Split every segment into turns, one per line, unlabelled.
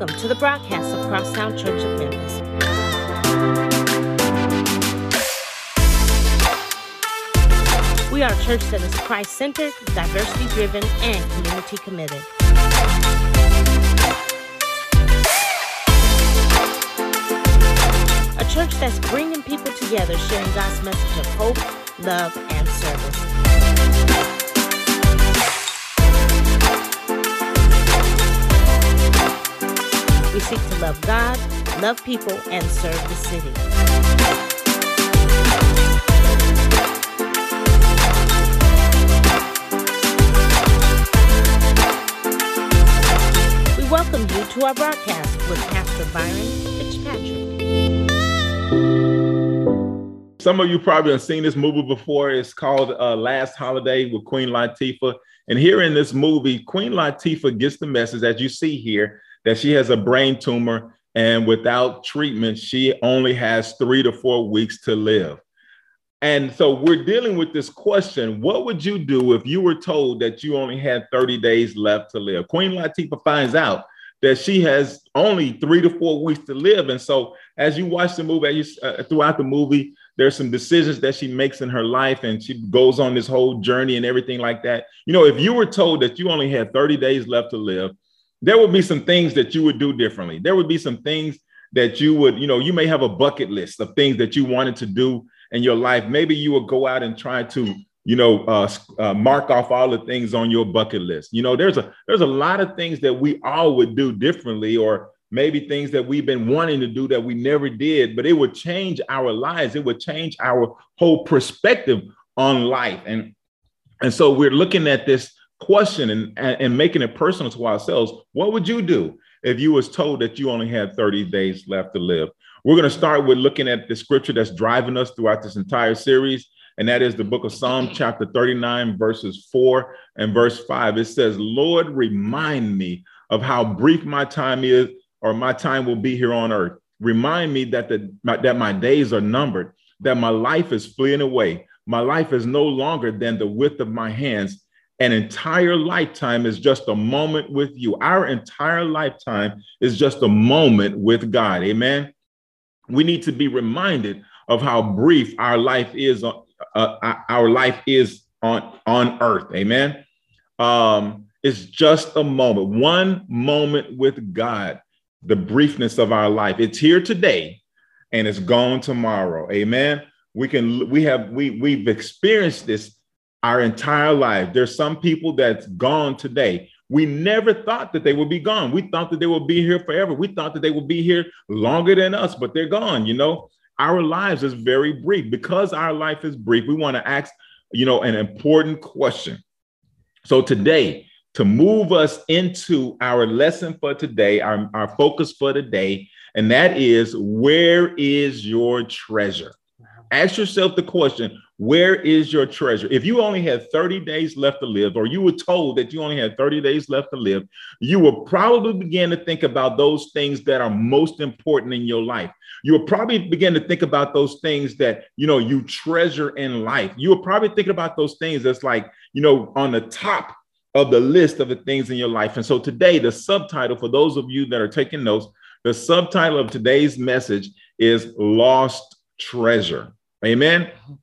Welcome to the broadcast of Crosstown Church of Memphis. We are a church that is Christ centered, diversity driven, and community committed. A church that's bringing people together, sharing God's message of hope, love, and service. We seek to love God, love people, and serve the city. We welcome you to our broadcast with Pastor Byron Fitzpatrick.
Some of you probably have seen this movie before. It's called uh, Last Holiday with Queen Latifah. And here in this movie, Queen Latifah gets the message, as you see here, that she has a brain tumor. And without treatment, she only has three to four weeks to live. And so we're dealing with this question What would you do if you were told that you only had 30 days left to live? Queen Latifah finds out that she has only three to four weeks to live. And so, as you watch the movie, you, uh, throughout the movie, there's some decisions that she makes in her life, and she goes on this whole journey and everything like that. You know, if you were told that you only had 30 days left to live, there would be some things that you would do differently. There would be some things that you would, you know, you may have a bucket list of things that you wanted to do in your life. Maybe you would go out and try to, you know, uh, uh, mark off all the things on your bucket list. You know, there's a there's a lot of things that we all would do differently, or maybe things that we've been wanting to do that we never did. But it would change our lives. It would change our whole perspective on life. And and so we're looking at this question and, and making it personal to ourselves. What would you do if you was told that you only had 30 days left to live? We're going to start with looking at the scripture that's driving us throughout this entire series, and that is the book of Psalm, chapter 39, verses 4 and verse 5. It says, Lord, remind me of how brief my time is, or my time will be here on earth. Remind me that, the, my, that my days are numbered, that my life is fleeing away. My life is no longer than the width of my hands. An entire lifetime is just a moment with you. Our entire lifetime is just a moment with God. Amen? We need to be reminded of how brief our life is uh, uh, our life is on on earth. Amen? Um it's just a moment one moment with god the briefness of our life. It's here today and it's gone tomorrow. Amen? We can we have we we've experienced this our entire life there's some people that's gone today we never thought that they would be gone. We thought that they would be here forever. We thought that they would be here longer than us, but they're gone. You know, our lives is very brief. Because our life is brief, we want to ask, you know, an important question. So today, to move us into our lesson for today, our, our focus for today, and that is where is your treasure? Ask yourself the question where is your treasure? If you only had 30 days left to live, or you were told that you only had 30 days left to live, you will probably begin to think about those things that are most important in your life. You will probably begin to think about those things that you know you treasure in life. You will probably think about those things that's like, you know, on the top of the list of the things in your life. And so today, the subtitle for those of you that are taking notes, the subtitle of today's message is Lost Treasure. Amen uh-huh.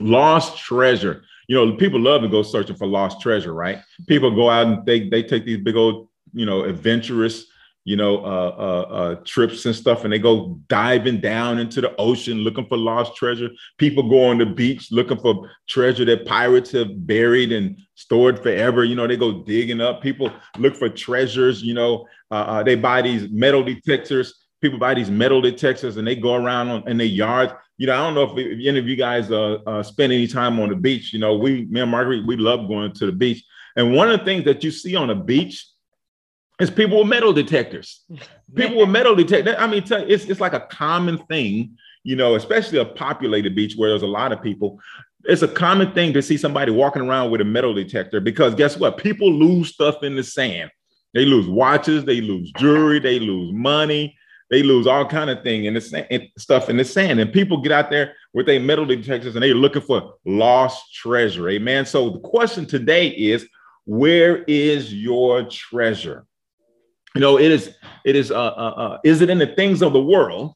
Lost treasure. You know, people love to go searching for lost treasure, right? People go out and they they take these big old, you know, adventurous, you know, uh, uh, uh, trips and stuff, and they go diving down into the ocean looking for lost treasure. People go on the beach looking for treasure that pirates have buried and stored forever. You know, they go digging up. People look for treasures. You know, uh, uh, they buy these metal detectors. People buy these metal detectors and they go around on, in their yards you know, I don't know if, if any of you guys uh, uh, spend any time on the beach. You know, we, me and Marguerite, we love going to the beach. And one of the things that you see on the beach is people with metal detectors. People with metal detectors. I mean, it's, it's like a common thing, you know, especially a populated beach where there's a lot of people. It's a common thing to see somebody walking around with a metal detector because guess what? People lose stuff in the sand. They lose watches, they lose jewelry, they lose money, they lose all kind of thing in the sand, stuff in the sand. And people get out there with their metal detectors and they're looking for lost treasure. Amen. So the question today is, where is your treasure? You know, it is, it is, uh, uh, uh, is it in the things of the world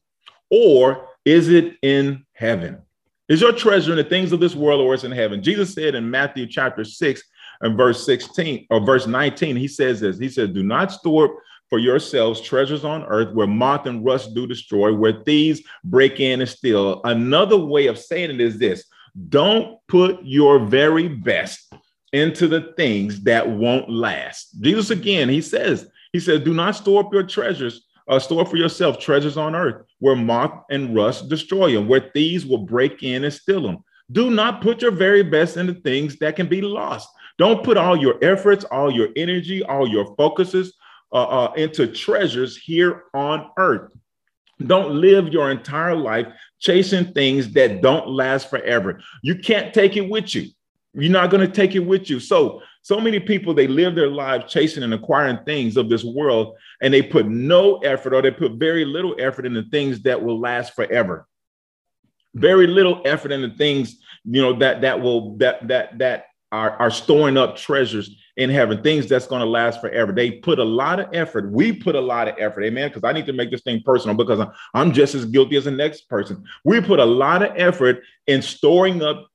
or is it in heaven? Is your treasure in the things of this world or is in heaven? Jesus said in Matthew chapter 6 and verse 16 or verse 19, he says this. He says, Do not store for yourselves treasures on earth where moth and rust do destroy, where thieves break in and steal. Another way of saying it is this don't put your very best into the things that won't last. Jesus again, he says, he says, do not store up your treasures, uh, store for yourself treasures on earth where moth and rust destroy them, where thieves will break in and steal them. Do not put your very best into things that can be lost. Don't put all your efforts, all your energy, all your focuses uh, uh, into treasures here on earth. Don't live your entire life chasing things that don't last forever. You can't take it with you. You're not going to take it with you. So, so many people they live their lives chasing and acquiring things of this world, and they put no effort or they put very little effort into things that will last forever. Very little effort into things, you know, that that will that that that are, are storing up treasures in heaven, things that's going to last forever. They put a lot of effort. We put a lot of effort, amen. Because I need to make this thing personal because I'm just as guilty as the next person. We put a lot of effort in storing up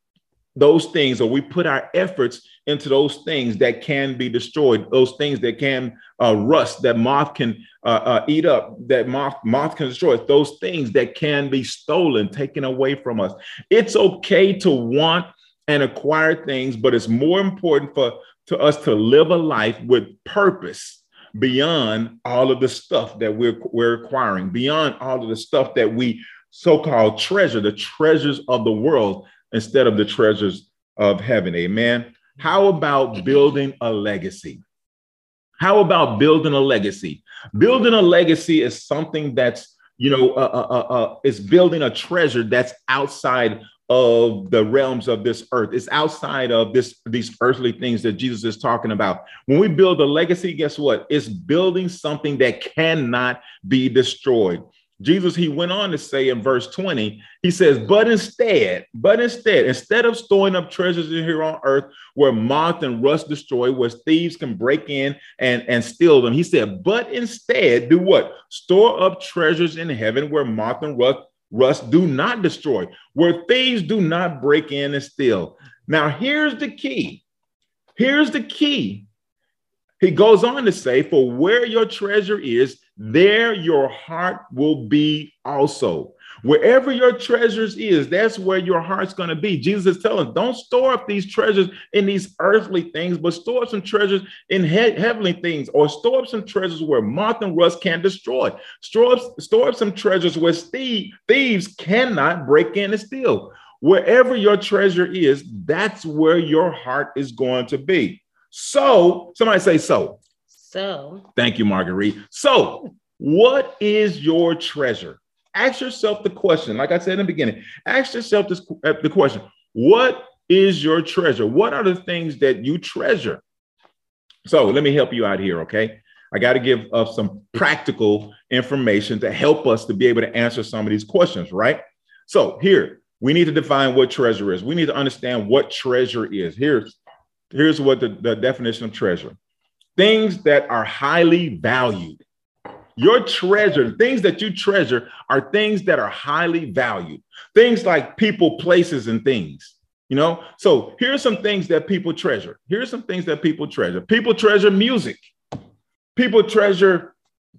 those things, or we put our efforts into those things that can be destroyed, those things that can uh, rust, that moth can uh, uh, eat up, that moth moth can destroy, those things that can be stolen, taken away from us. It's okay to want and acquire things, but it's more important for to us to live a life with purpose beyond all of the stuff that we're, we're acquiring, beyond all of the stuff that we so-called treasure, the treasures of the world instead of the treasures of heaven. Amen. How about building a legacy? How about building a legacy? Building a legacy is something that's, you know, uh, uh, uh, uh is building a treasure that's outside of the realms of this earth. It's outside of this these earthly things that Jesus is talking about. When we build a legacy, guess what? It's building something that cannot be destroyed. Jesus, he went on to say in verse 20, he says, But instead, but instead, instead of storing up treasures in here on earth where moth and rust destroy, where thieves can break in and, and steal them, he said, But instead, do what? Store up treasures in heaven where moth and rust rust do not destroy, where thieves do not break in and steal. Now, here's the key. Here's the key. He goes on to say, For where your treasure is, there your heart will be also. Wherever your treasures is, that's where your heart's going to be. Jesus is telling us, don't store up these treasures in these earthly things, but store up some treasures in he- heavenly things, or store up some treasures where moth and rust can destroy. Store up, store up some treasures where thieves cannot break in and steal. Wherever your treasure is, that's where your heart is going to be. So, somebody say so.
So,
thank you, Marguerite. So, what is your treasure? Ask yourself the question, like I said in the beginning, ask yourself this, uh, the question what is your treasure? What are the things that you treasure? So let me help you out here, okay? I got to give us some practical information to help us to be able to answer some of these questions, right? So here, we need to define what treasure is. We need to understand what treasure is. Here's, here's what the, the definition of treasure things that are highly valued your treasure, things that you treasure, are things that are highly valued. Things like people, places, and things. You know, so here's some things that people treasure. Here's some things that people treasure. People treasure music. People treasure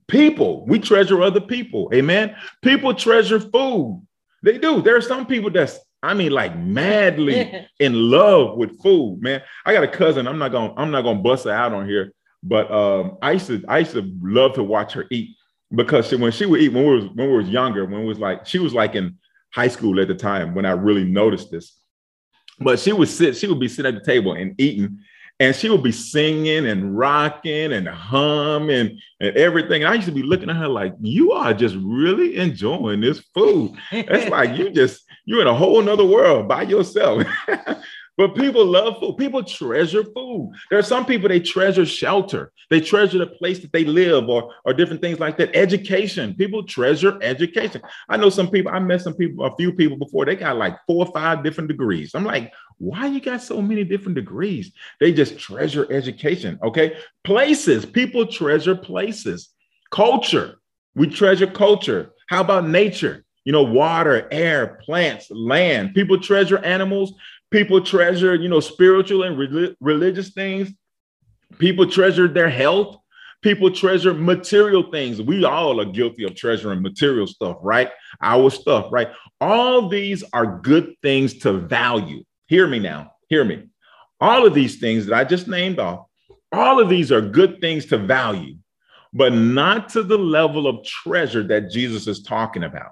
people. We treasure other people. Amen. People treasure food. They do. There are some people that's, I mean, like madly in love with food, man. I got a cousin. I'm not gonna, I'm not gonna bust her out on here. But um, I used to I used to love to watch her eat because she, when she would eat when we was when we was younger, when we was like she was like in high school at the time when I really noticed this. But she would sit, she would be sitting at the table and eating, and she would be singing and rocking and humming and everything. And I used to be looking at her like, you are just really enjoying this food. It's like you just you're in a whole nother world by yourself. But people love food. People treasure food. There are some people they treasure shelter. They treasure the place that they live or, or different things like that. Education. People treasure education. I know some people, I met some people, a few people before, they got like four or five different degrees. I'm like, why you got so many different degrees? They just treasure education. Okay. Places. People treasure places. Culture. We treasure culture. How about nature? You know, water, air, plants, land. People treasure animals. People treasure, you know, spiritual and re- religious things. People treasure their health. People treasure material things. We all are guilty of treasuring material stuff, right? Our stuff, right? All these are good things to value. Hear me now. Hear me. All of these things that I just named off, all of these are good things to value, but not to the level of treasure that Jesus is talking about.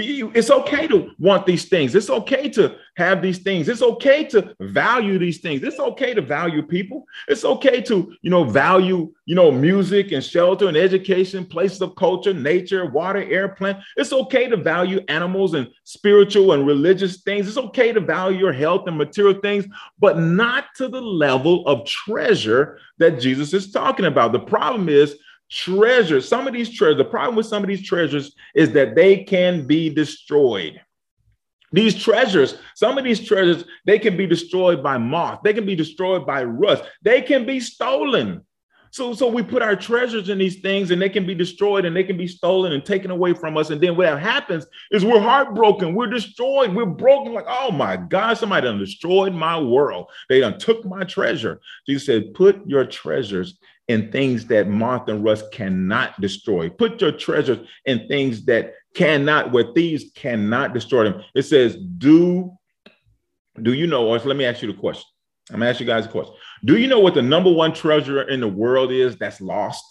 It's okay to want these things. It's okay to have these things. It's okay to value these things. It's okay to value people. It's okay to, you know, value, you know, music and shelter and education, places of culture, nature, water, air, plant. It's okay to value animals and spiritual and religious things. It's okay to value your health and material things, but not to the level of treasure that Jesus is talking about. The problem is treasures, some of these treasures, the problem with some of these treasures is that they can be destroyed. These treasures, some of these treasures, they can be destroyed by moth, they can be destroyed by rust, they can be stolen. So, so we put our treasures in these things and they can be destroyed and they can be stolen and taken away from us. And then what happens is we're heartbroken, we're destroyed, we're broken, like, oh my God, somebody done destroyed my world. They done took my treasure. Jesus said, put your treasures in things that moth and rust cannot destroy. Put your treasures in things that cannot, where thieves cannot destroy them. It says, do, do you know, or let me ask you the question. I'm gonna ask you guys a question. Do you know what the number one treasure in the world is that's lost?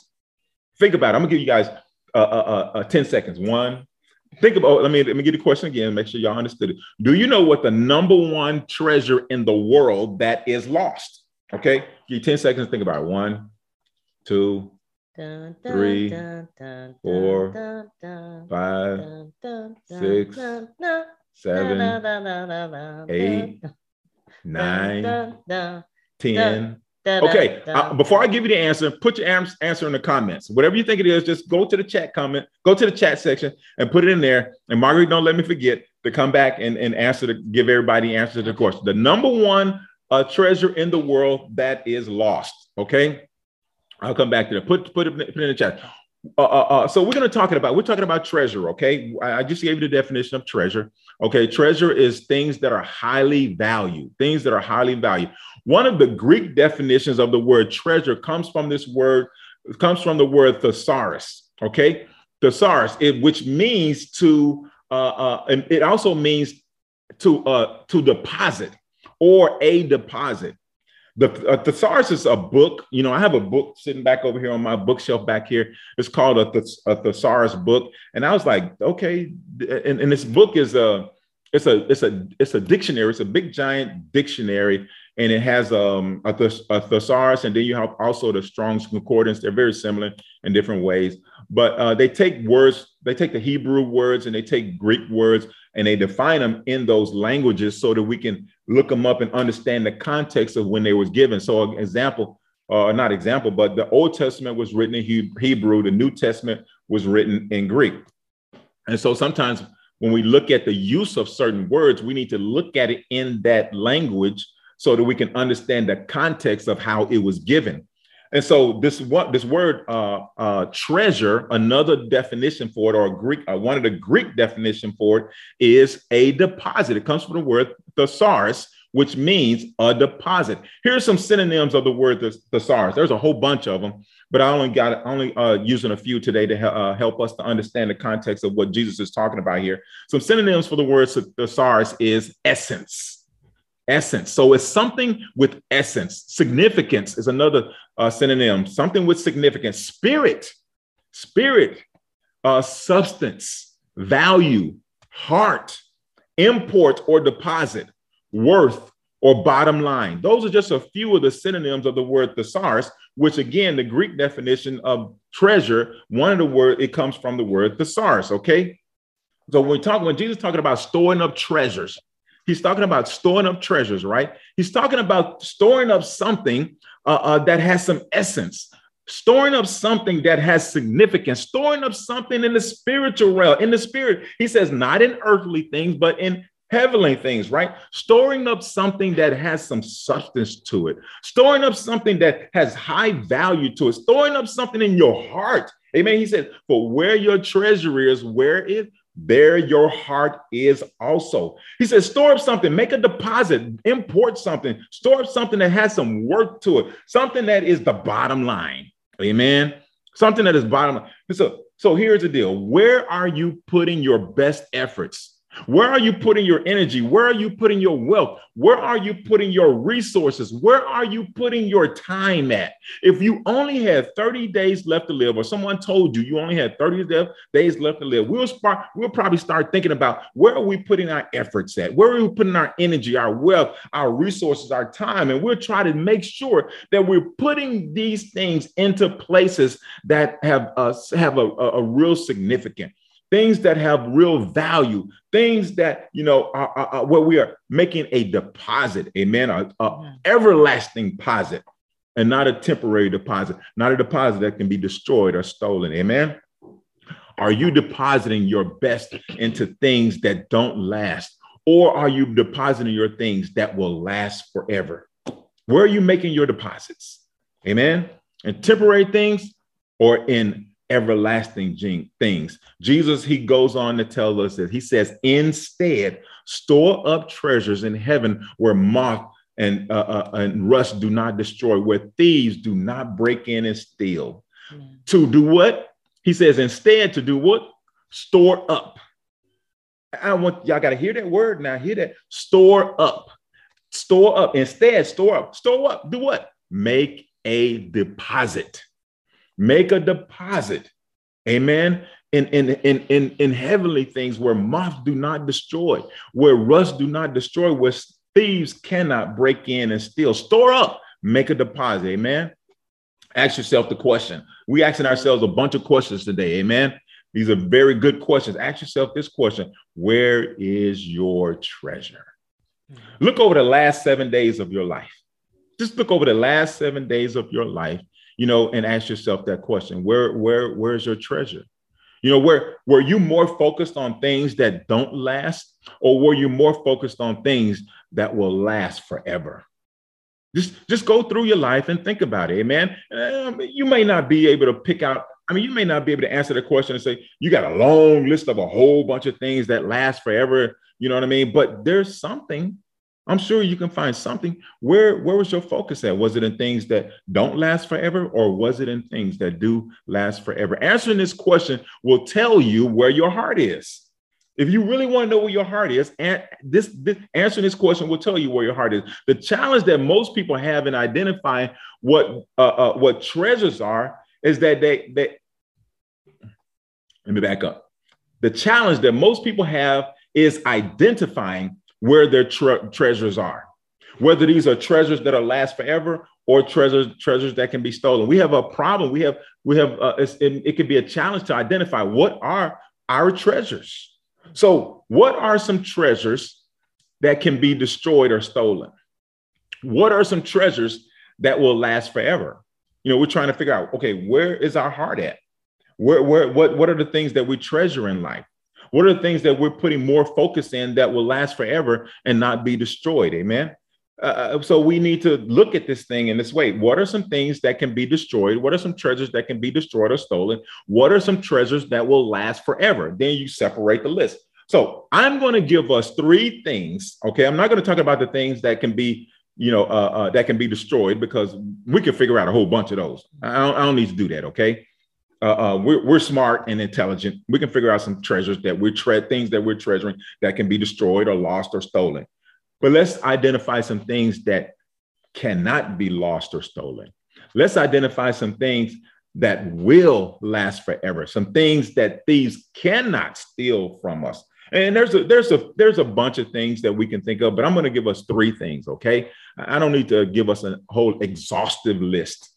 Think about it. I'm gonna give you guys uh, uh, uh, 10 seconds. One, think about, let me, let me get the question again, make sure y'all understood it. Do you know what the number one treasure in the world that is lost? Okay, give you 10 seconds to think about it. One, two, three, four, five, six, seven, eight, nine, ten. Okay, uh, before I give you the answer, put your answer in the comments. Whatever you think it is, just go to the chat comment, go to the chat section and put it in there. And Marguerite, don't let me forget to come back and, and answer to give everybody answer to the question. The number one uh, treasure in the world that is lost. Okay. I'll come back to that. Put put it, put in the chat. Uh, uh, uh, so we're going to talk about we're talking about treasure. Okay, I, I just gave you the definition of treasure. Okay, treasure is things that are highly valued. Things that are highly valued. One of the Greek definitions of the word treasure comes from this word comes from the word thesaurus. Okay, thesaurus, it, which means to uh, uh, and it also means to uh, to deposit or a deposit. The uh, thesaurus is a book. You know, I have a book sitting back over here on my bookshelf back here. It's called a, a thesaurus book, and I was like, okay. And, and this book is a, it's a, it's a, it's a dictionary. It's a big giant dictionary, and it has um, a, a thesaurus, and then you have also the Strong's Concordance. They're very similar in different ways, but uh, they take words. They take the Hebrew words and they take Greek words and they define them in those languages so that we can look them up and understand the context of when they was given. So, an example, uh, not example, but the Old Testament was written in Hebrew, the New Testament was written in Greek. And so sometimes when we look at the use of certain words, we need to look at it in that language so that we can understand the context of how it was given. And so this what this word uh, uh, treasure, another definition for it, or Greek, uh, one of the Greek definition for it is a deposit. It comes from the word thesaurus, which means a deposit. Here's some synonyms of the word thesaurus. There's a whole bunch of them, but I only got only uh, using a few today to uh, help us to understand the context of what Jesus is talking about here. Some synonyms for the word thesaurus is essence essence. So it's something with essence. Significance is another uh, synonym, something with significance. Spirit, spirit, uh, substance, value, heart, import or deposit, worth or bottom line. Those are just a few of the synonyms of the word thesaurus, which again, the Greek definition of treasure, one of the word, it comes from the word thesaurus, okay? So when we talk, when Jesus talking about storing up treasures, He's talking about storing up treasures, right? He's talking about storing up something uh, uh, that has some essence, storing up something that has significance, storing up something in the spiritual realm, in the spirit. He says, not in earthly things, but in heavenly things, right? Storing up something that has some substance to it, storing up something that has high value to it, storing up something in your heart. Amen. He said, For where your treasure is, where is there your heart is also. He says, store up something, make a deposit, import something, store up something that has some work to it, something that is the bottom line. Amen. Something that is bottom line. So, so here's the deal. Where are you putting your best efforts? Where are you putting your energy? Where are you putting your wealth? Where are you putting your resources? Where are you putting your time at? If you only had 30 days left to live, or someone told you you only had 30 days left to live, we'll, start, we'll probably start thinking about where are we putting our efforts at? Where are we putting our energy, our wealth, our resources, our time? And we'll try to make sure that we're putting these things into places that have, uh, have a, a, a real significance things that have real value, things that you know are, are, are where we are making a deposit, amen, a, a everlasting deposit, and not a temporary deposit, not a deposit that can be destroyed or stolen, amen. Are you depositing your best into things that don't last, or are you depositing your things that will last forever? Where are you making your deposits? Amen. In temporary things or in everlasting things. Jesus, he goes on to tell us that he says, instead, store up treasures in heaven where moth and, uh, uh, and rust do not destroy, where thieves do not break in and steal. To do what? He says, instead, to do what? Store up. I want y'all got to hear that word now. Hear that. Store up. Store up. Instead, store up. Store up. Do what? Make a deposit make a deposit. Amen. In, in, in, in, in heavenly things where moths do not destroy, where rust do not destroy, where thieves cannot break in and steal. Store up, make a deposit. Amen. Ask yourself the question. We asking ourselves a bunch of questions today. Amen. These are very good questions. Ask yourself this question Where is your treasure? Hmm. Look over the last seven days of your life. Just look over the last seven days of your life you know, and ask yourself that question: Where, where, where's your treasure? You know, where were you more focused on things that don't last, or were you more focused on things that will last forever? Just, just go through your life and think about it, man. Um, you may not be able to pick out. I mean, you may not be able to answer the question and say you got a long list of a whole bunch of things that last forever. You know what I mean? But there's something I'm sure you can find something. Where where was your focus at? Was it in things that don't last forever, or was it in things that do last forever? Answering this question will tell you where your heart is. If you really want to know where your heart is, and this, this answering this question will tell you where your heart is. The challenge that most people have in identifying what uh, uh, what treasures are is that they they. Let me back up. The challenge that most people have is identifying where their tre- treasures are, whether these are treasures that are last forever or treasures treasures that can be stolen. We have a problem. We have we have uh, it, it could be a challenge to identify what are our treasures. So, what are some treasures that can be destroyed or stolen? What are some treasures that will last forever? You know, we're trying to figure out, okay, where is our heart at? Where, where, what, what are the things that we treasure in life? What are the things that we're putting more focus in that will last forever and not be destroyed? Amen. Uh, uh, so we need to look at this thing in this way. What are some things that can be destroyed? What are some treasures that can be destroyed or stolen? What are some treasures that will last forever? Then you separate the list. So I'm going to give us three things. Okay, I'm not going to talk about the things that can be, you know, uh, uh, that can be destroyed because we can figure out a whole bunch of those. I don't, I don't need to do that. Okay, uh, uh, we're, we're smart and intelligent. We can figure out some treasures that we're tre- things that we're treasuring that can be destroyed or lost or stolen. But let's identify some things that cannot be lost or stolen. Let's identify some things that will last forever. Some things that thieves cannot steal from us. And there's a there's a there's a bunch of things that we can think of, but I'm going to give us three things. Okay, I don't need to give us a whole exhaustive list.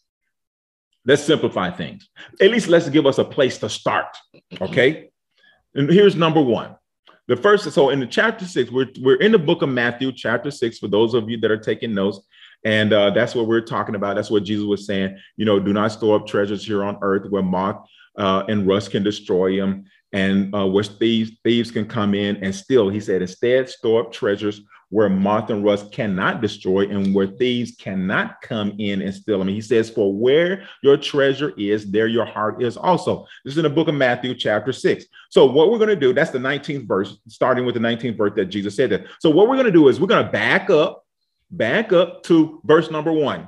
Let's simplify things. At least let's give us a place to start. Okay. And here's number one. The first, so in the chapter six, we're, we're in the book of Matthew, chapter six, for those of you that are taking notes. And uh, that's what we're talking about. That's what Jesus was saying. You know, do not store up treasures here on earth where moth uh, and rust can destroy them, and uh, where thieves thieves can come in and steal. He said, instead, store up treasures where moth and rust cannot destroy and where thieves cannot come in and steal them. he says, For where your treasure is, there your heart is also. This is in the book of Matthew, chapter 6. So, what we're going to do, that's the 19th verse, starting with the 19th verse that Jesus said that. So, what we're going to do is we're going to back up, back up to verse number one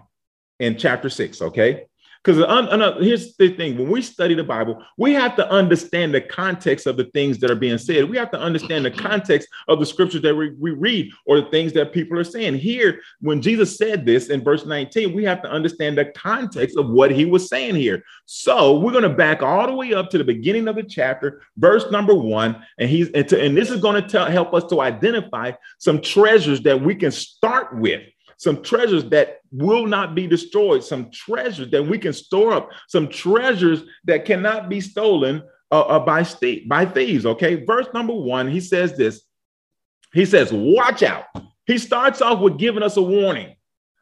in chapter 6, okay? Because here's the thing when we study the Bible, we have to understand the context of the things that are being said. We have to understand the context of the scriptures that we, we read or the things that people are saying. Here, when Jesus said this in verse 19, we have to understand the context of what he was saying here. So we're going to back all the way up to the beginning of the chapter, verse number one. And he's and, to, and this is going to help us to identify some treasures that we can start with some treasures that will not be destroyed, some treasures that we can store up, some treasures that cannot be stolen uh, uh, by, st- by thieves. Okay, verse number one, he says this. He says, Watch out. He starts off with giving us a warning.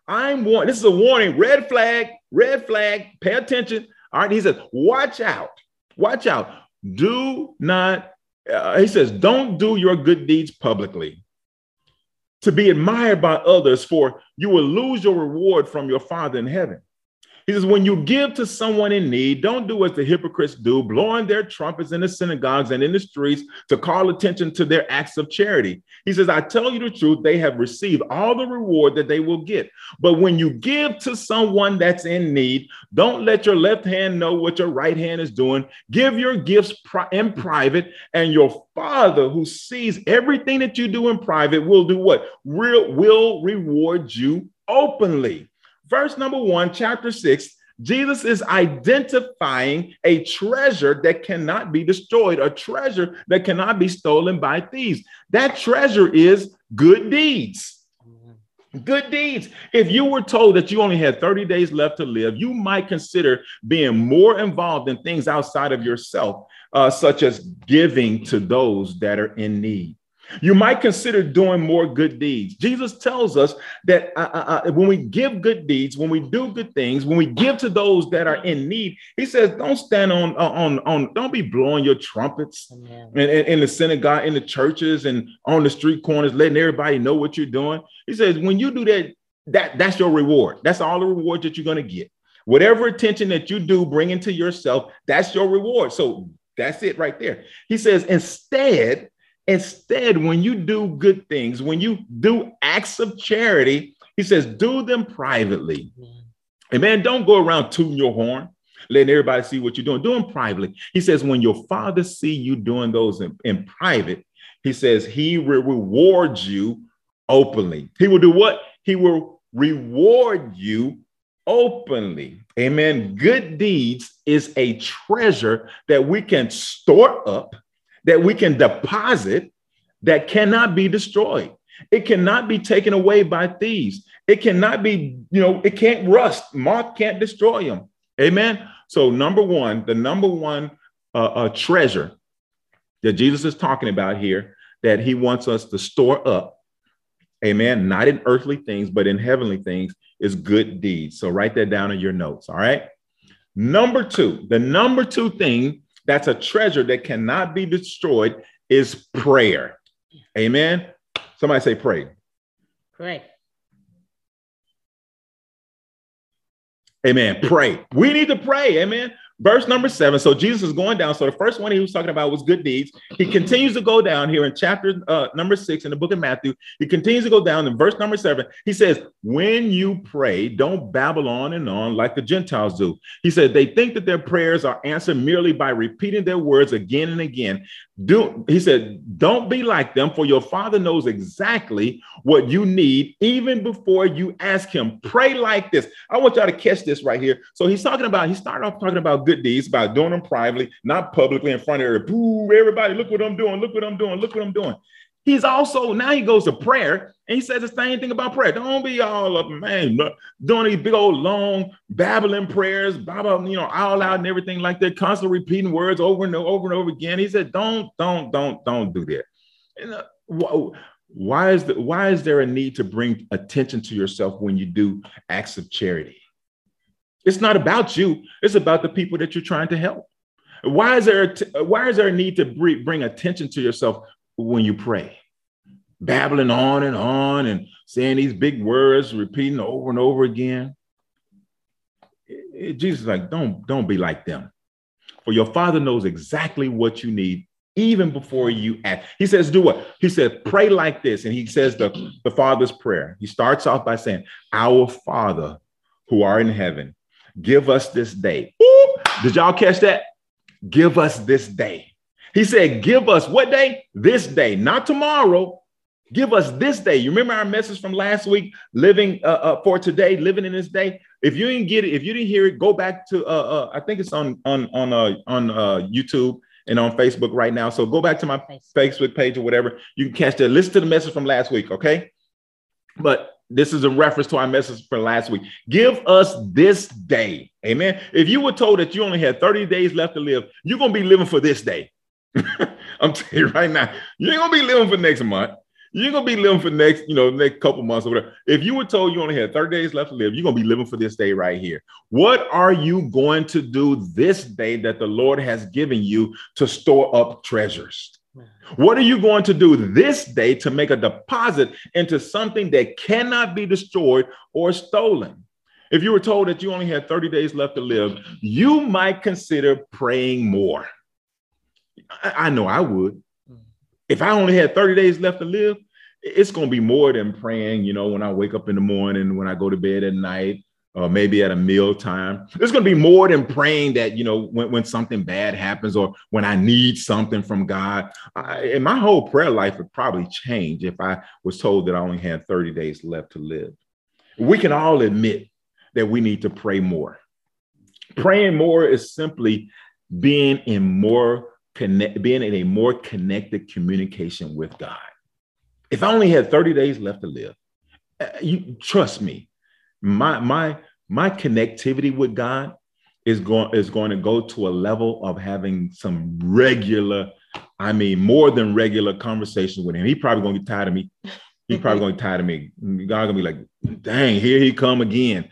I'm warning. This is a warning. Red flag, red flag. Pay attention. All right. He says, Watch out. Watch out. Do not, uh, he says, Don't do your good deeds publicly to be admired by others, for you will lose your reward from your Father in heaven. He says, when you give to someone in need, don't do as the hypocrites do, blowing their trumpets in the synagogues and in the streets to call attention to their acts of charity. He says, I tell you the truth, they have received all the reward that they will get. But when you give to someone that's in need, don't let your left hand know what your right hand is doing. Give your gifts in private, and your Father who sees everything that you do in private will do what? Will, will reward you openly verse number one, chapter six, Jesus is identifying a treasure that cannot be destroyed, a treasure that cannot be stolen by thieves. That treasure is good deeds. Good deeds. If you were told that you only had 30 days left to live, you might consider being more involved in things outside of yourself, uh, such as giving to those that are in need. You might consider doing more good deeds. Jesus tells us that uh, uh, uh, when we give good deeds, when we do good things, when we give to those that are in need, he says, don't stand on, uh, on, on, don't be blowing your trumpets in, in, in the synagogue, in the churches, and on the street corners, letting everybody know what you're doing. He says, when you do that, that that's your reward. That's all the reward that you're going to get. Whatever attention that you do bring into yourself, that's your reward. So that's it right there. He says, instead, Instead, when you do good things, when you do acts of charity, he says, do them privately. And man, don't go around tooting your horn, letting everybody see what you're doing. Do them privately. He says, when your father see you doing those in, in private, he says he will reward you openly. He will do what? He will reward you openly. Amen. Good deeds is a treasure that we can store up that we can deposit that cannot be destroyed. It cannot be taken away by thieves. It cannot be, you know, it can't rust. Moth can't destroy them. Amen. So, number one, the number one uh, uh, treasure that Jesus is talking about here that he wants us to store up, amen, not in earthly things, but in heavenly things, is good deeds. So, write that down in your notes. All right. Number two, the number two thing that's a treasure that cannot be destroyed is prayer. Amen. Somebody say pray.
Pray.
Amen. Pray. We need to pray. Amen. Verse number seven. So Jesus is going down. So the first one he was talking about was good deeds. He continues to go down here in chapter uh, number six in the book of Matthew. He continues to go down in verse number seven. He says, When you pray, don't babble on and on like the Gentiles do. He said, They think that their prayers are answered merely by repeating their words again and again. Do he said, Don't be like them, for your father knows exactly what you need even before you ask him. Pray like this. I want y'all to catch this right here. So he's talking about, he started off talking about good deeds, about doing them privately, not publicly in front of everybody. Everybody, look what I'm doing, look what I'm doing, look what I'm doing. He's also now he goes to prayer and he says the same thing about prayer. Don't be all up, man, doing these big old long babbling prayers, blah, blah, you know, all out and everything like that, constantly repeating words over and over and over again. He said, Don't, don't, don't, don't do that. And, uh, why is the, why is there a need to bring attention to yourself when you do acts of charity? It's not about you, it's about the people that you're trying to help. Why is there why is there a need to bring attention to yourself when you pray? Babbling on and on and saying these big words, repeating over and over again. Jesus is like, don't don't be like them. For your father knows exactly what you need even before you ask. He says, do what? He said, pray like this. And he says the, the Father's Prayer. He starts off by saying, Our Father who are in heaven, give us this day. Did y'all catch that? Give us this day. He said, Give us what day? This day, not tomorrow. Give us this day. You remember our message from last week, living uh, uh, for today, living in this day. If you didn't get it, if you didn't hear it, go back to. Uh, uh I think it's on on on uh, on uh, YouTube and on Facebook right now. So go back to my Facebook page or whatever. You can catch that. Listen to the message from last week, okay? But this is a reference to our message from last week. Give us this day. Amen. If you were told that you only had 30 days left to live, you're going to be living for this day. I'm telling you right now, you ain't to be living for next month. You're gonna be living for next, you know, next couple months or whatever. If you were told you only had 30 days left to live, you're gonna be living for this day right here. What are you going to do this day that the Lord has given you to store up treasures? What are you going to do this day to make a deposit into something that cannot be destroyed or stolen? If you were told that you only had 30 days left to live, you might consider praying more. I, I know I would mm. if I only had 30 days left to live, it's going to be more than praying, you know, when I wake up in the morning, when I go to bed at night, or maybe at a meal time. It's going to be more than praying that, you know, when, when something bad happens or when I need something from God. I, and my whole prayer life would probably change if I was told that I only had 30 days left to live. We can all admit that we need to pray more. Praying more is simply being in more connect, being in a more connected communication with God. If I only had 30 days left to live, uh, you trust me, my my my connectivity with God is going is going to go to a level of having some regular, I mean, more than regular conversation with him. He probably gonna get tired of me. He's probably gonna get tired of me. God gonna be like, dang, here he come again.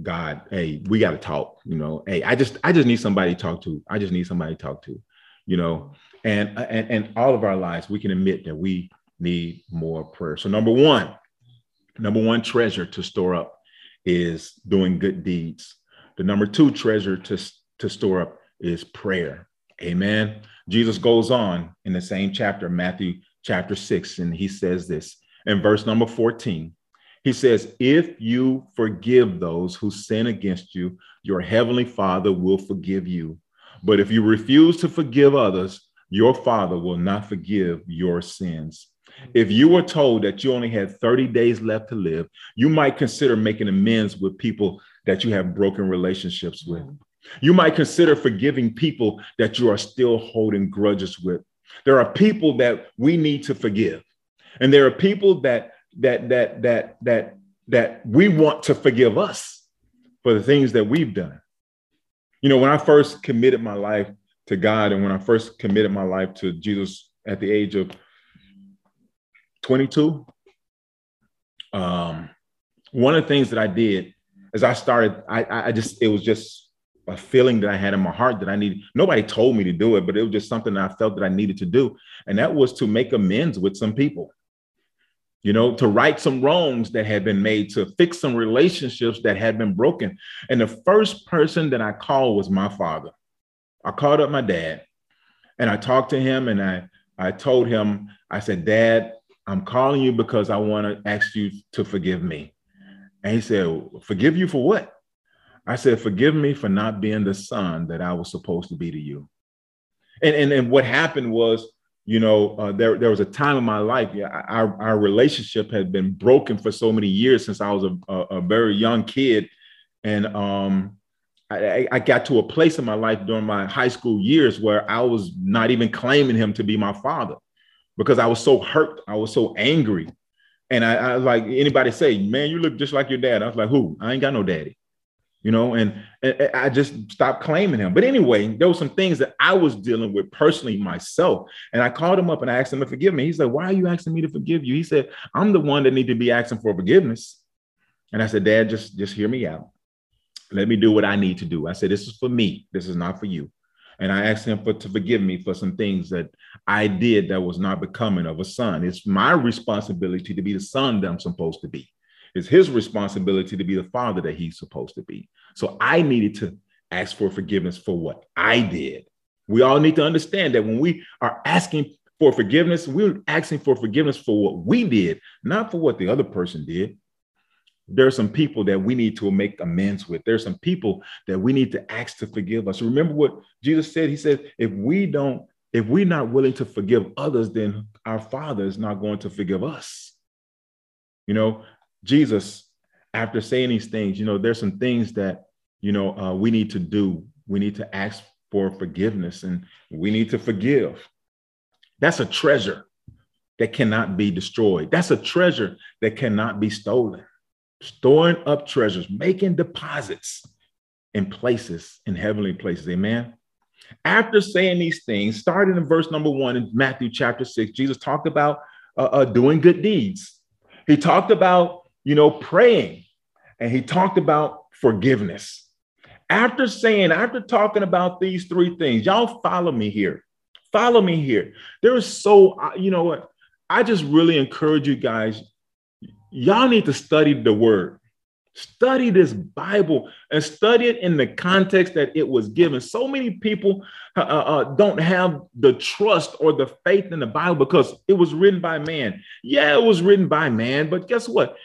God, hey, we got to talk. You know, hey, I just I just need somebody to talk to. I just need somebody to talk to you know, and and and all of our lives, we can admit that we need more prayer. So number one, number one treasure to store up is doing good deeds. The number two treasure to, to store up is prayer. Amen. Jesus goes on in the same chapter, Matthew chapter 6, and he says this in verse number 14. He says, If you forgive those who sin against you, your heavenly Father will forgive you. But if you refuse to forgive others, your father will not forgive your sins. If you were told that you only had 30 days left to live, you might consider making amends with people that you have broken relationships with. Mm. You might consider forgiving people that you are still holding grudges with. There are people that we need to forgive. And there are people that that that that that that we want to forgive us for the things that we've done you know, when I first committed my life to God and when I first committed my life to Jesus at the age of 22, um, one of the things that I did is I started, I, I just, it was just a feeling that I had in my heart that I needed. Nobody told me to do it, but it was just something that I felt that I needed to do. And that was to make amends with some people you know, to right some wrongs that had been made, to fix some relationships that had been broken. And the first person that I called was my father. I called up my dad and I talked to him and I, I told him, I said, Dad, I'm calling you because I want to ask you to forgive me. And he said, Forgive you for what? I said, Forgive me for not being the son that I was supposed to be to you. And, and, and what happened was you know, uh, there there was a time in my life, yeah, our our relationship had been broken for so many years since I was a, a, a very young kid, and um, I, I got to a place in my life during my high school years where I was not even claiming him to be my father because I was so hurt, I was so angry, and I, I like anybody say, "Man, you look just like your dad." I was like, "Who? I ain't got no daddy." You know, and, I just stopped claiming him. But anyway, there were some things that I was dealing with personally myself. And I called him up and I asked him to forgive me. He said, Why are you asking me to forgive you? He said, I'm the one that need to be asking for forgiveness. And I said, Dad, just, just hear me out. Let me do what I need to do. I said, This is for me. This is not for you. And I asked him for to forgive me for some things that I did that was not becoming of a son. It's my responsibility to be the son that I'm supposed to be. It's his responsibility to be the father that he's supposed to be. So I needed to ask for forgiveness for what I did. We all need to understand that when we are asking for forgiveness, we're asking for forgiveness for what we did, not for what the other person did there are some people that we need to make amends with. There's some people that we need to ask to forgive us. Remember what Jesus said? He said, if we don't, if we're not willing to forgive others, then our Father is not going to forgive us. You know, Jesus, after saying these things, you know, there's some things that, you know, uh, we need to do. We need to ask for forgiveness and we need to forgive. That's a treasure that cannot be destroyed. That's a treasure that cannot be stolen storing up treasures, making deposits in places, in heavenly places. Amen. After saying these things, starting in verse number one in Matthew chapter six, Jesus talked about uh, uh, doing good deeds. He talked about, you know, praying, and he talked about forgiveness. After saying, after talking about these three things, y'all follow me here. Follow me here. There is so, you know what? I just really encourage you guys y'all need to study the word. Study this Bible and study it in the context that it was given. So many people uh, uh, uh, don't have the trust or the faith in the Bible because it was written by man. Yeah, it was written by man, but guess what?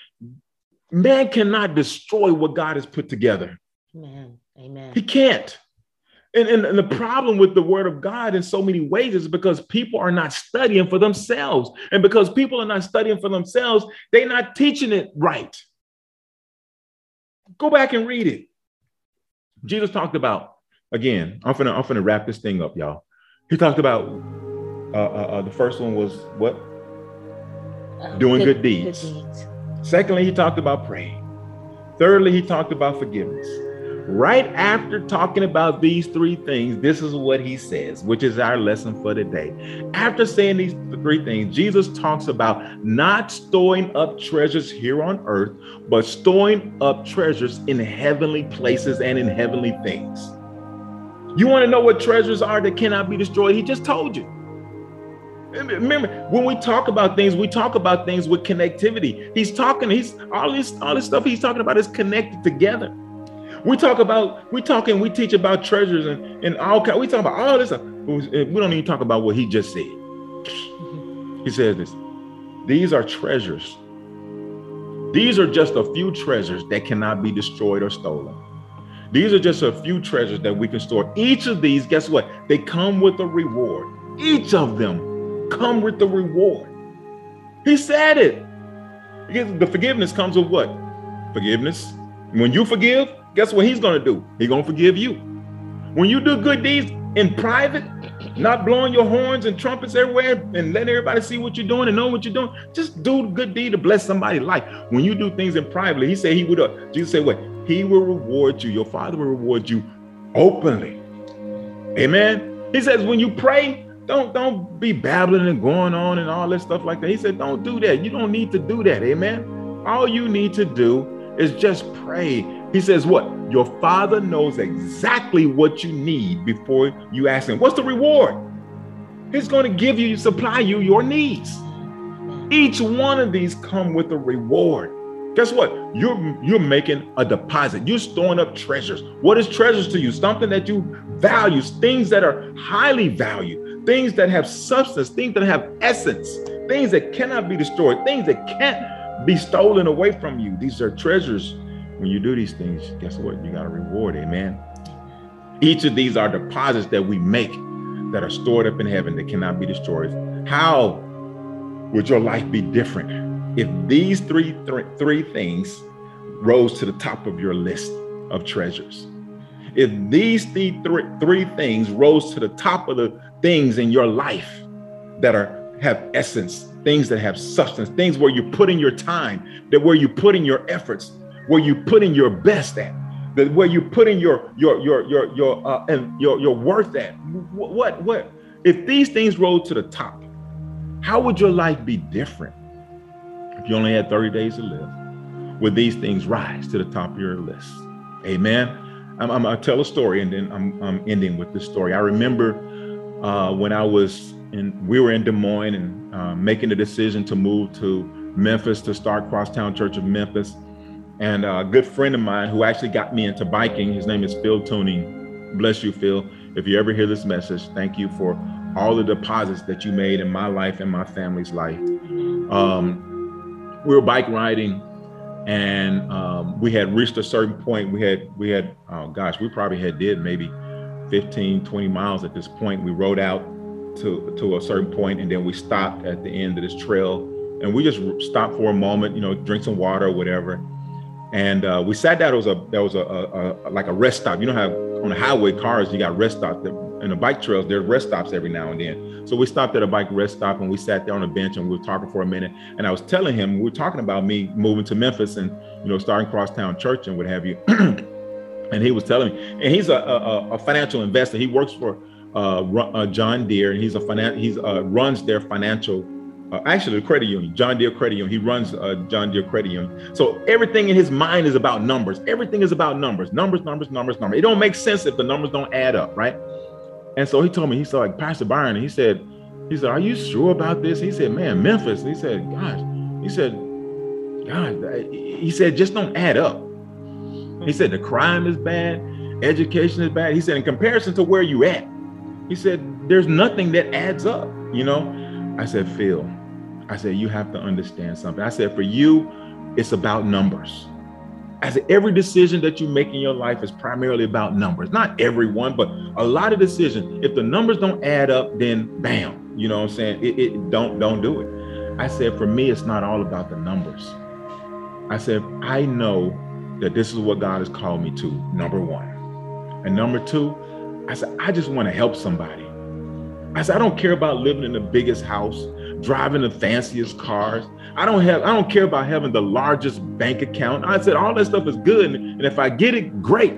Man cannot destroy what God has put together.
Amen. Amen.
He can't. And, and, and, the problem with the word of God in so many ways is because people are not studying for themselves. And because people are not studying for themselves, they're not teaching it right. Go back and read it. Jesus talked about, again, I'm gonna, I'm gonna wrap this thing up, y'all. He talked about uh, uh, uh, the first one was what?
Uh,
Doing good, good, deeds. good deeds. Secondly, he talked about praying. Thirdly, he talked about forgiveness. Right after talking about these three things, this is what he says, which is our lesson for today. After saying these three things, Jesus talks about not storing up treasures here on earth, but storing up treasures in heavenly places and in heavenly things. You want to know what treasures are that cannot be destroyed? He just told you. Remember, when we talk about things, we talk about things with connectivity. He's talking, he's all this, all this stuff he's talking about is connected together. We talk about, we talk and we teach about treasures and, and all kind. We talk about all this. We don't even talk about what he just said. He says this. These are treasures. These are just a few treasures that cannot be destroyed or stolen. These are just a few treasures that we can store. Each of these, guess what? They come with a reward. Each of them come with the reward. He said it. The forgiveness comes with what? Forgiveness. When you forgive, guess what he's to do? He's to forgive you. When you do good deeds in private, not blowing your horns and trumpets everywhere and letting everybody see what you're doing and know what you're doing, just do good deed to bless somebody's life. When you do things in private, he said he would, uh, Jesus said, what? He will reward you. Your father will reward you openly. Amen. He says, when you pray, don't don't be babbling and going on and all that stuff like that. He said, don't do that. You don't need to do that. Amen. All you need to do is just pray. He says, What? Your father knows exactly what you need before you ask him. What's the reward? He's going to give you, supply you your needs. Each one of these come with a reward. Guess what? You're you're making a deposit. You're storing up treasures. What is treasures to you? Something that you value, things that are highly valued, things that have substance, things that have essence, things that cannot be destroyed, things that can't be stolen away from you. These are treasures. When you do these things, guess what? You got a reward, amen. Each of these are deposits that we make that are stored up in heaven that cannot be destroyed. How would your life be different if these three, th- three things rose to the top of your list of treasures? If these three, three things rose to the top of the things in your life that are have essence, things that have substance, things where you put in your time, that where you put in your efforts, where you put in your best at, that where you put in your your your your your uh, and your your worth at. What, what what if these things roll to the top? How would your life be different if you only had 30 days to live? Would these things rise to the top of your list? Amen. I'm, I'm gonna tell a story, and then I'm, I'm ending with this story. I remember uh, when I was in, we were in Des Moines and uh, making the decision to move to Memphis to start Crosstown Church of Memphis. And a good friend of mine who actually got me into biking, his name is Phil Tuning. Bless you, Phil. If you ever hear this message, thank you for all the deposits that you made in my life and my family's life. Um, we were bike riding and um, we had reached a certain point. We had, we had, oh gosh, we probably had did maybe 15, 20 miles at this point. We rode out to, to a certain point and then we stopped at the end of this trail and we just stopped for a moment, you know, drink some water or whatever. And uh, we sat down. There was a there was a, a, a, like a rest stop. You know how on the highway cars you got rest stops. In the bike trails, there's rest stops every now and then. So we stopped at a bike rest stop and we sat there on a bench and we were talking for a minute. And I was telling him we were talking about me moving to Memphis and you know starting Crosstown Church and what have you. and he was telling me, and he's a, a, a financial investor. He works for uh, uh, John Deere, and he's a finan- he's uh, runs their financial uh, actually the credit union, John Deere Credit Union. He runs uh, John Deere Credit Union. So everything in his mind is about numbers. Everything is about numbers, numbers, numbers, numbers, numbers. It don't make sense if the numbers don't add up, right? And so he told me, he said, like Pastor Byron, he said, he said, are you sure about this? He said, man, Memphis. He said, gosh, he said, God, he said, just don't add up. He said the crime is bad, education is bad. He said, in comparison to where you at, he said, there's nothing that adds up, you know? I said, Phil, I said, you have to understand something. I said, for you, it's about numbers. Said, every decision that you make in your life is primarily about numbers. Not everyone, but a lot of decisions. If the numbers don't add up, then bam, you know what I'm saying? It, it don't don't do it. I said, for me, it's not all about the numbers. I said, I know that this is what God has called me to, number one. And number two, I said, I just want to help somebody. I said, I don't care about living in the biggest house, driving the fanciest cars. I don't have, I don't care about having the largest bank account. I said, all that stuff is good. And if I get it, great.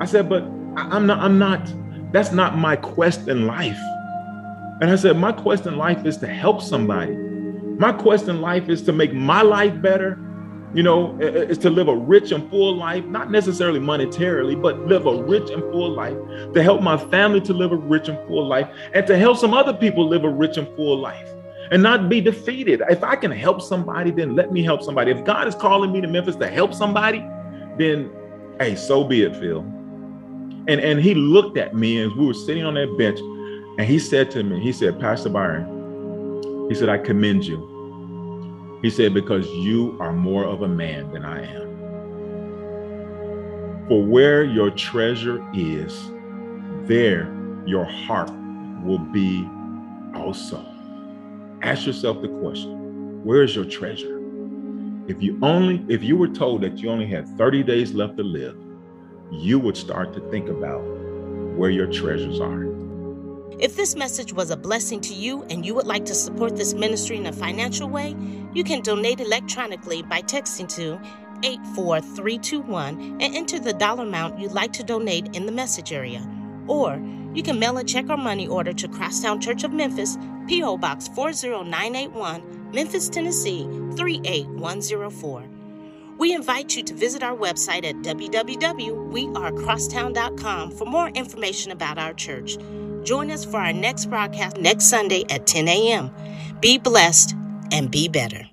I said, but I'm not, I'm not, that's not my quest in life. And I said, my quest in life is to help somebody. My quest in life is to make my life better you know, is to live a rich and full life, not necessarily monetarily, but live a rich and full life, to help my family to live a rich and full life, and to help some other people live a rich and full life and not be defeated. If I can help somebody, then let me help somebody. If God is calling me to Memphis to help somebody, then hey, so be it, Phil. And and he looked at me as we were sitting on that bench, and he said to me, he said, Pastor Byron, he said, I commend you. He said, Because you are more of a man than I am. For where your treasure is, there your heart will be also. Ask yourself the question where is your treasure? If you only, if you were told that you only had 30 days left to live, you would start to think about where your treasures are.
If this message was a blessing to you and you would like to support this ministry in a financial way, you can donate electronically by texting to 84321 and enter the dollar amount you'd like to donate in the message area. Or you can mail a check or money order to Crosstown Church of Memphis, P.O. Box 40981, Memphis, Tennessee 38104. We invite you to visit our website at www.wearecrosstown.com for more information about our church. Join us for our next broadcast next Sunday at 10 a.m. Be blessed and be better.